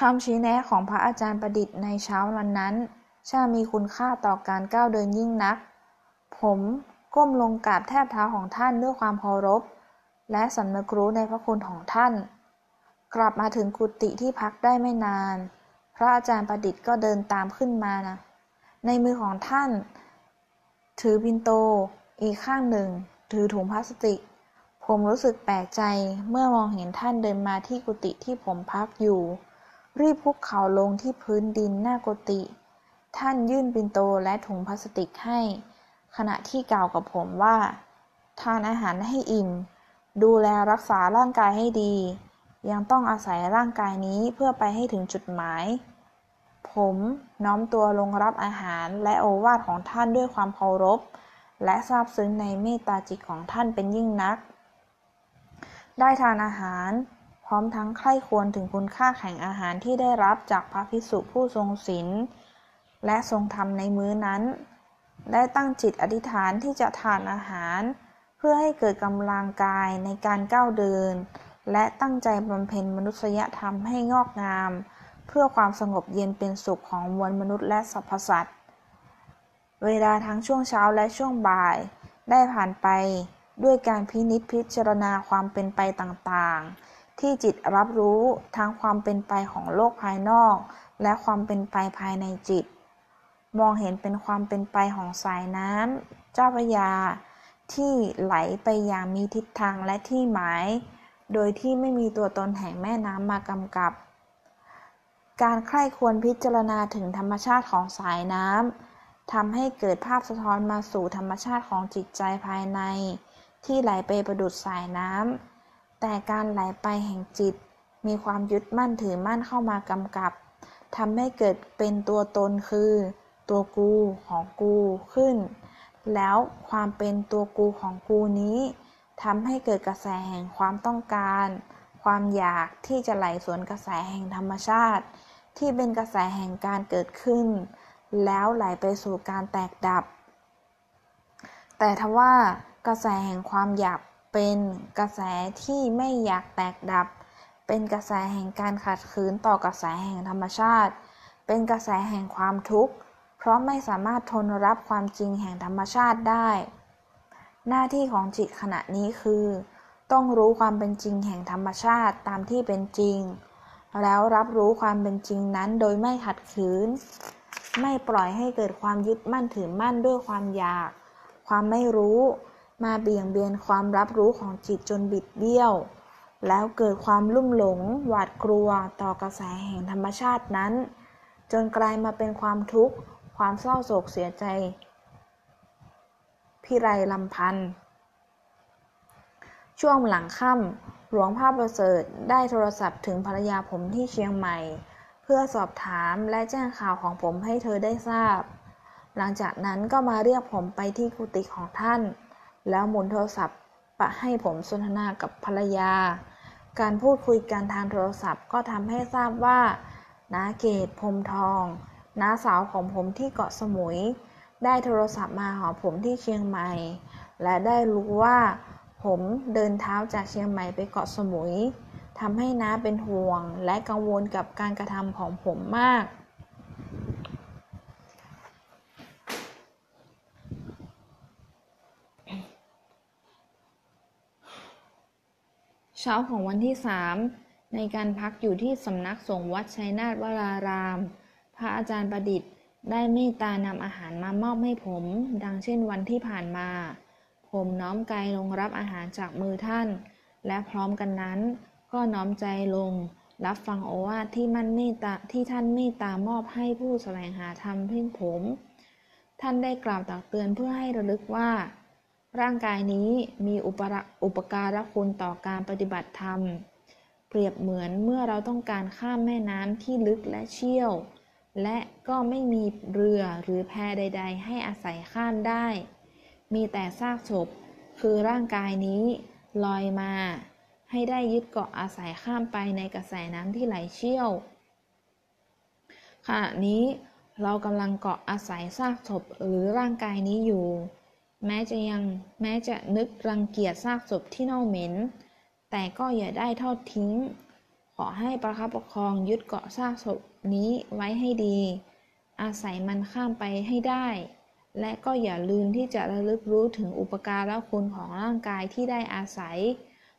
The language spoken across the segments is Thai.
คำชี้แนะของพระอาจารย์ประดิษฐ์ในเช้าวันนั้น ช่างมีคุณค่าต่อการก้าวเดินยิ่งนัก ผมก้มลงกราบแทบเท้าของท่านด้วยความเคารพ และสำนึกรู้ในพระคุณของท่าน กลับมาถึงกุฏิที่พักได้ไม่นาน พระอาจารย์ประดิษฐ์ก็เดินตามขึ้นมานะในมือของท่าน ถือปินโต อีกข้างหนึ่ง ถือถุงพลาสติก ผมรู้สึกแปลกใจเมื่อมองเห็นท่านเดินมาที่กุฏิที่ผมพักอยู่ รีบพุกเข่าลงที่พื้นดินหน้ากุฏิท่านยื่นปินโตและถุงพลาสติกให้ ขณะที่กล่าวกับผมว่า ทานอาหารให้อิ่ม ดูแลรักษาร่างกายให้ดี ยังต้องอาศัยร่างกายนี้เพื่อไปให้ถึงจุดหมาย ผมน้อมตัวลงรับอาหารและโอวาทของท่านด้วยความเคารพ และซาบซึ้งในเมตตาจิตของท่านเป็นยิ่งนัก ได้ทานอาหาร พร้อมทั้งใคร่ควรถึงคุณค่าแห่งอาหารที่ได้รับจากพระภิกษุผู้ทรงศีลและทรงธรรมในมื้อนั้น ได้ตั้งจิตอธิษฐานที่จะทานอาหาร เพื่อให้เกิดกำลังกายในการก้าวเดิน และตั้งใจบำเพ็ญมนุษยธรรมให้งอกงาม เพื่อความสงบเย็นเป็นสุขของมวลมนุษย์และสรรพสัตว์เวลาทั้งช่วงเช้าและช่วงบ่าย ได้ผ่านไปด้วยการพินิจพิจารณาความเป็นไปต่างๆ ที่จิตรับรู้ทั้งความเป็นไปของโลกภายนอก และความเป็นไปภายในจิต มองเห็นเป็นความเป็นไปของสายน้ำเจ้าพระยา ที่ไหลไปอย่างมีทิศทางและที่หมาย โดยที่ไม่มีตัวตนแห่งแม่น้ำมากำกับ การใคร่ควรพิจารณาถึงธรรมชาติของสายน้ำทำให้เกิดภาพสะท้อนมาสู่ธรรมชาติของจิตใจภายใน ที่ไหลไปประดุดสายน้ำ แต่การไหลไปแห่งจิต มีความยึดมั่นถือมั่นเข้ามากำกับทำให้เกิดเป็นตัวตนคือ ตัวกูของกูขึ้น แล้วความเป็นตัวกูของกูนี้ทำให้เกิดกระแสแห่งความต้องการ ความอยากที่จะไหลสวนกระแสแห่งธรรมชาติ ที่เป็นกระแสแห่งการเกิดขึ้น แล้วไหลไปสู่การแตกดับ แต่ทว่ากระแสแห่งความอยาก เป็นกระแสที่ไม่อยากแตกดับ เป็นกระแสแห่งการขัดขืนต่อกระแสแห่งธรรมชาติ เป็นกระแสแห่งความทุกข์ เพราะไม่สามารถทนรับความจริงแห่งธรรมชาติได้ หน้าที่ของจิตขณะนี้คือ ต้องรู้ความเป็นจริงแห่งธรรมชาติตามที่เป็นจริง แล้วรับรู้ความเป็นจริงนั้นโดยไม่ขัดขืน ไม่ปล่อยให้เกิดความยึดมั่นถือมั่นด้วยความอยาก ความไม่รู้ มาเบี่ยงเบนความรับรู้ของจิตจนบิดเบี้ยว แล้วเกิดความลุ่มหลง หวาดกลัวต่อกระแสแห่งธรรมชาตินั้น จนกลายมาเป็นความทุกข์ ความเศร้าโศกเสียใจ พิไรลำพันธ์ช่วงหลังค่ำหลวงพ่อประเสริฐได้โทรศัพท์ถึงภรรยาผมที่เชียงใหม่ เพื่อสอบถามและแจ้งข่าวของผมให้เธอได้ทราบ หลังจากนั้นก็มาเรียกผมไปที่กุฏิของท่าน แล้วหมุนโทรศัพท์ปะให้ผมสนทนากับภรรยา การพูดคุยกันทางโทรศัพท์ก็ทำให้ทราบว่าน้าเกตพรมทองน้าสาวของผมที่เกาะสมุย ได้โทรศัพท์มาหาผมที่เชียงใหม่ และได้รู้ว่า ผมเดินเท้าจากเชียงใหม่ไปเกาะสมุยทำให้น้าเป็นห่วงและกังวลกับการกระทำของผมมาก ช้าของวันที่สามในการพักอยู่ที่สำนักสงฆ์วัดชัยนาทวราราม พระอาจารย์ประดิษฐ์ ได้เมตตานำอาหารมามอบให้ผม ดังเช่นวันที่ผ่านมา ผมน้อมกายลงรับอาหารจากมือท่าน และพร้อมกันนั้น ก็น้อมใจลง รับฟังโอวาทที่มันเมตตาที่ท่านเมตตามอบให้ผู้แสวงหาธรรมเพื่อผม ท่านได้กล่าวตักเตือนเพื่อให้ระลึกว่า ร่างกายนี้มีอุปอปการะคุณต่อการปฏิบัติธรรม เปรียบเหมือนเมื่อเราต้องการข้ามแม่น้ำที่ลึกและเชี่ยว และก็ไม่มีเรือหรือแพใด ๆ ให้อาศัยข้ามได้ มีแต่ซากศพคือร่างกายนี้ลอยมา ให้ได้ยึดเกาะอาศัยข้ามไปในกระแสน้ำที่ไหลเชี่ยวขณะนี้เรากำลังเกาะอาศัยซากศพหรือร่างกายนี้อยู่ แม้จะยังแม้จะนึกรังเกียจซากศพที่เน่าเหม็น แต่ก็อย่าได้ทอดทิ้ง ขอให้ประคับประคองยึดเกาะซากศพนี้ไว้ให้ดี อาศัยมันข้ามไปให้ได้ และก็อย่าลืมที่จะระลึกรู้ถึงอุปการะคุณของร่างกายที่ได้อาศัย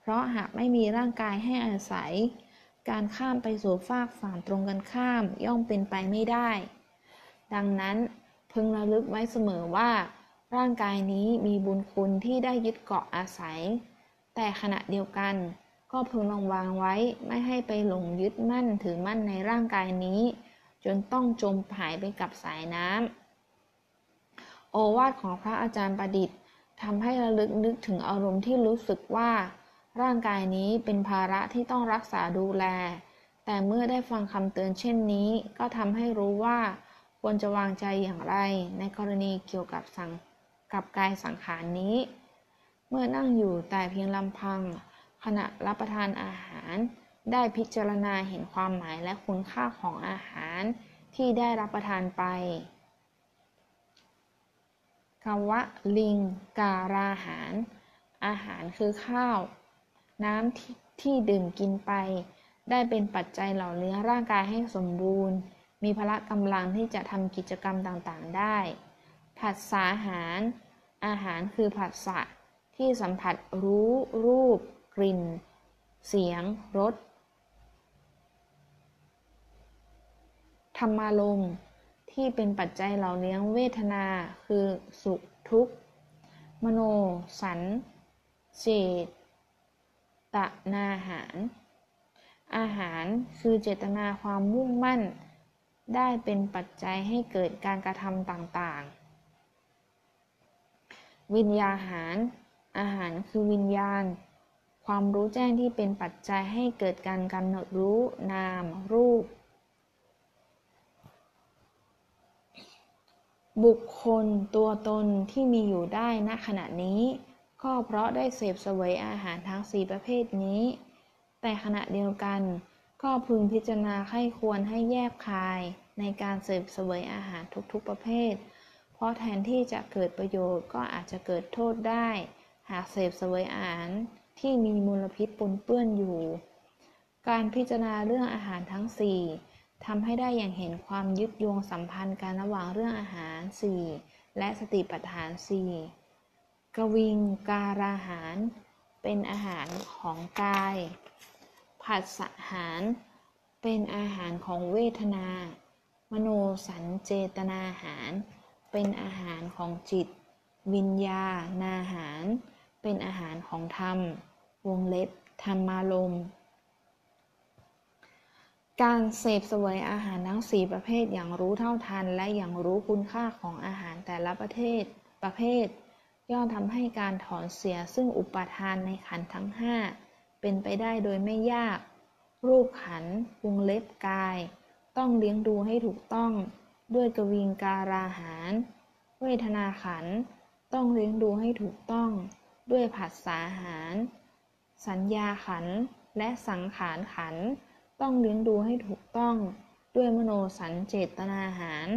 เพราะหากไม่มีร่างกายให้อาศัย การข้ามไปสู่ฟากฝั่งตรงกันข้ามย่อมเป็นไปไม่ได้ ดังนั้นพึงระลึกไว้เสมอว่า ร่างกายนี้มีบุญคุณที่ได้ยึดเกาะอาศัย แต่ขณะเดียวกันก็พึงระวังไว้ไม่ให้ไปหลงยึดมั่นถือมั่นในร่างกายนี้ จนต้องจมหายไปกับสายน้ำโอวาทของพระอาจารย์ประดิษฐ์ทำให้ระลึกนึกถึงอารมณ์ที่รู้สึกว่า ร่างกายนี้เป็นภาระที่ต้องรักษาดูแล แต่เมื่อได้ฟังคำเตือนเช่นนี้ ก็ทำให้รู้ว่าควรจะวางใจอย่างไรในกรณีเกี่ยวกับสัง กับกายสังขารนนี้ เมื่อนั่งอยู่แต่เพียงลำพัง ขณะรับประทานอาหาร ได้พิจารณาเห็นความหมายและคุณค่าของอาหารที่ได้รับประทานไปคำว่าลิงการาหาร อาหารคือข้าว น้ำทที่ดื่มกินไป ได้เป็นปัจจัยหล่อเลี้ยงร่างกายให้สมบูรณ์ มีพละกำลังที่จะทำกิจกรรมต่างๆได้ ผัสสาหาร อาหารคือผัสสะที่สัมผัสรู้รูป กลิ่น เสียงรสธรรมารมที่เป็นปัจจัยเหล่าเลี้ยงเวทนาคือสุขทุกข์ มโน สันเจตนาหาร อาหารคือเจตนาความมุ่งมั่น ได้เป็นปัจจัยให้เกิดการกระทำต่างๆ วิญญาหาร อาหารคือวิญญาณ ความรู้แจ้งที่เป็นปัจจัยให้เกิดการกำหนดรู้นาม รูป บุคคลตัวตนที่มีอยู่ได้ณขณะนี้ ก็เพราะได้เสพเสวยอาหารทั้งสี่ประเภทนี้ แต่ขณะเดียวกันก็พึงพิจารณาไข้ควรให้แยกคายในการเสพเสวยอาหารทุกๆประเภท เพราะแทนที่จะเกิดประโยชน์ก็อาจจะเกิดโทษได้ หากเสพเสวยอาหารที่มีมลพิษปนเปื้อนอยู่ การพิจารณาเรื่องอาหารทั้ง 4ทำให้ได้อย่างเห็นความยึดโยงสัมพันธ์กันระหว่างเรื่องอาหาร 4 และสติปัฏฐาน 4 กวิงการาหาร เป็นอาหารของกาย ผัสสะหารเป็นอาหารของเวทนา มโนสัญเจตนาหาร เป็นอาหารของจิต วิญญาณาหาร เป็นอาหารของธรรม วงเล็บธรรมารมการเสพสวยอาหารทั้งสี่ประเภทอย่างรู้เท่าทัน และอย่างรู้คุณค่าของอาหารแต่ละประเทศประเภท ย่อมทำให้การถอนเสียซึ่งอุปทานในขันทั้งห้าเป็นไปได้โดยไม่ยาก รูปขันวงเล็บกาย ต้องเลี้ยงดูให้ถูกต้อง ด้วยกวิงการาหาร เวทนาขัน ต้องเลี้ยงดูให้ถูกต้อง ด้วยผัสสาหาร สัญญาขัน และสังขารขัน ต้องเลี้ยงดูให้ถูกต้อง ด้วยมโนสัญเจตนาหาร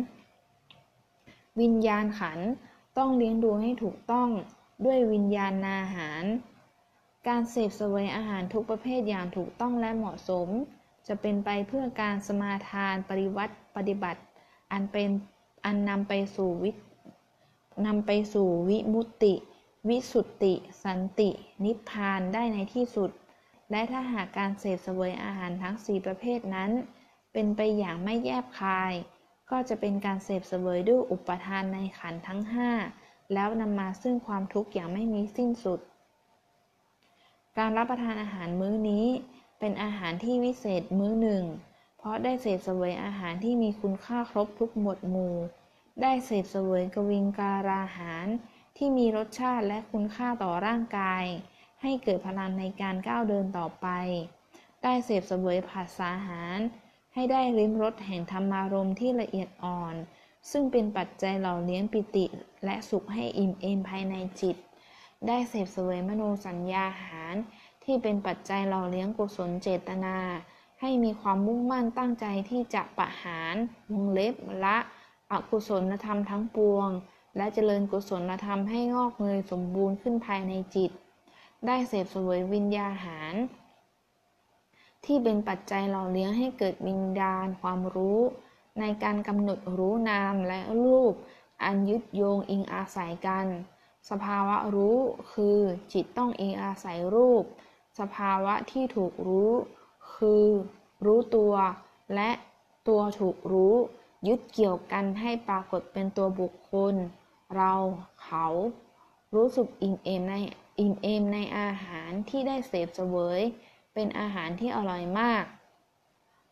วิญญาณขัน ต้องเลี้ยงดูให้ถูกต้อง ด้วยวิญญาณนาหาร การเสพสวยอาหารทุกประเภทอย่างถูกต้องและเหมาะสม จะเป็นไปเพื่อการสมาทานปริวัติปฏิบัติ อันเป็นอันนำไปสู่วินำไปสู่วิมุตติ วิสุทติ สันติ นิพพานได้ในที่สุด และถ้าหากการเสพเสวยอาหารทั้งสี่ประเภทนั้น เป็นไปอย่างไม่แยบคาย ก็จะเป็นการเสพเสวยด้วยอุปทานในขันทั้งห้าแล้วนำมาซึ่งความทุกข์อย่างไม่มีสิ้นสุด การรับประทานอาหารมื้อนี้ เป็นอาหารที่วิเศษมื้อหนึ่ง เพราะได้เสพเสวยอาหารที่มีคุณค่าครบทุกหมวดหมู่ ได้เสพเสวยกวิงการาหาร ที่มีรสชาติและคุณค่าต่อร่างกาย ให้เกิดพลังในการก้าวเดินต่อไป ได้เสพเสวยผัสสาหาร ให้ได้ริมรสแห่งธรรมารมที่ละเอียดอ่อน ซึ่งเป็นปัจจัยหล่อเลี้ยงปิติและสุขให้อิ่มเอมภายในจิต ได้เสพเสวยมโนสัญญาหาร ที่เป็นปัจจัยหล่อเลี้ยงกุศลเจตนา ให้มีความมุ่งมั่นตั้งใจที่จะประหารวงเล็บละอกุศลธรรมทั้งปวง และเจริญกุศลธรรมให้งอกเงยสมบูรณ์ขึ้นภายในจิต ได้เสพสวยวิญญาหาร ที่เป็นปัจจัยหล่อเลี้ยงให้เกิดวิญญาณความรู้ ในการกำหนดรู้นามและรูป อันยึดโยงอิงอาศัยกัน สภาวะรู้คือจิตต้องอิงอาศัยรูป สภาวะที่ถูกรู้ คือ รู้ตัว และตัวถูกรู้ ยึดเกี่ยวกันให้ปรากฏเป็นตัวบุคคล เราเขา รู้สึกอิ่มเอมในอิ่มเอมในอาหารที่ได้เสพเสวย เป็นอาหารที่อร่อยมาก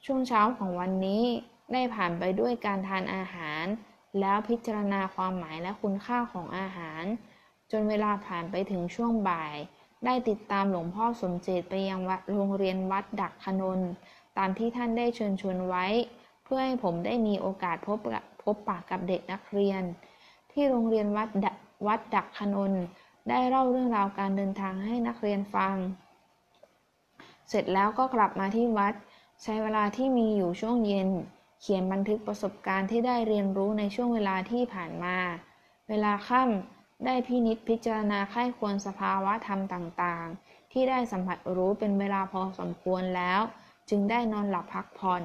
ช่วงเช้าของวันนี้ได้ผ่านไปด้วยการทานอาหาร แล้วพิจารณาความหมายและคุณค่าของอาหาร จนเวลาผ่านไปถึงช่วงบ่าย ได้ติดตามหลวงพ่อสมเจตไปยังวัดโรงเรียนวัดดักขนนตามที่ท่านได้เชิญชวนไว้ เพื่อให้ผมได้มีโอกาสพบพบปากกับเด็กนักเรียน ที่โรงเรียนวัดวัดดักขนนได้เล่าเรื่องราวการเดินทางให้นักเรียนฟัง เสร็จแล้วก็กลับมาที่วัด ใช้เวลาที่มีอยู่ช่วงเย็น เขียนบันทึกประสบการณ์ที่ได้เรียนรู้ในช่วงเวลาที่ผ่านมา เวลาค่ำ ได้พินิษพิจารณาไข้ควรสภาวะธรรมต่างๆ ที่ได้สัมผัสรู้เป็นเวลาพอสมควรแล้ว จึงได้นอนหลับพักผ่อน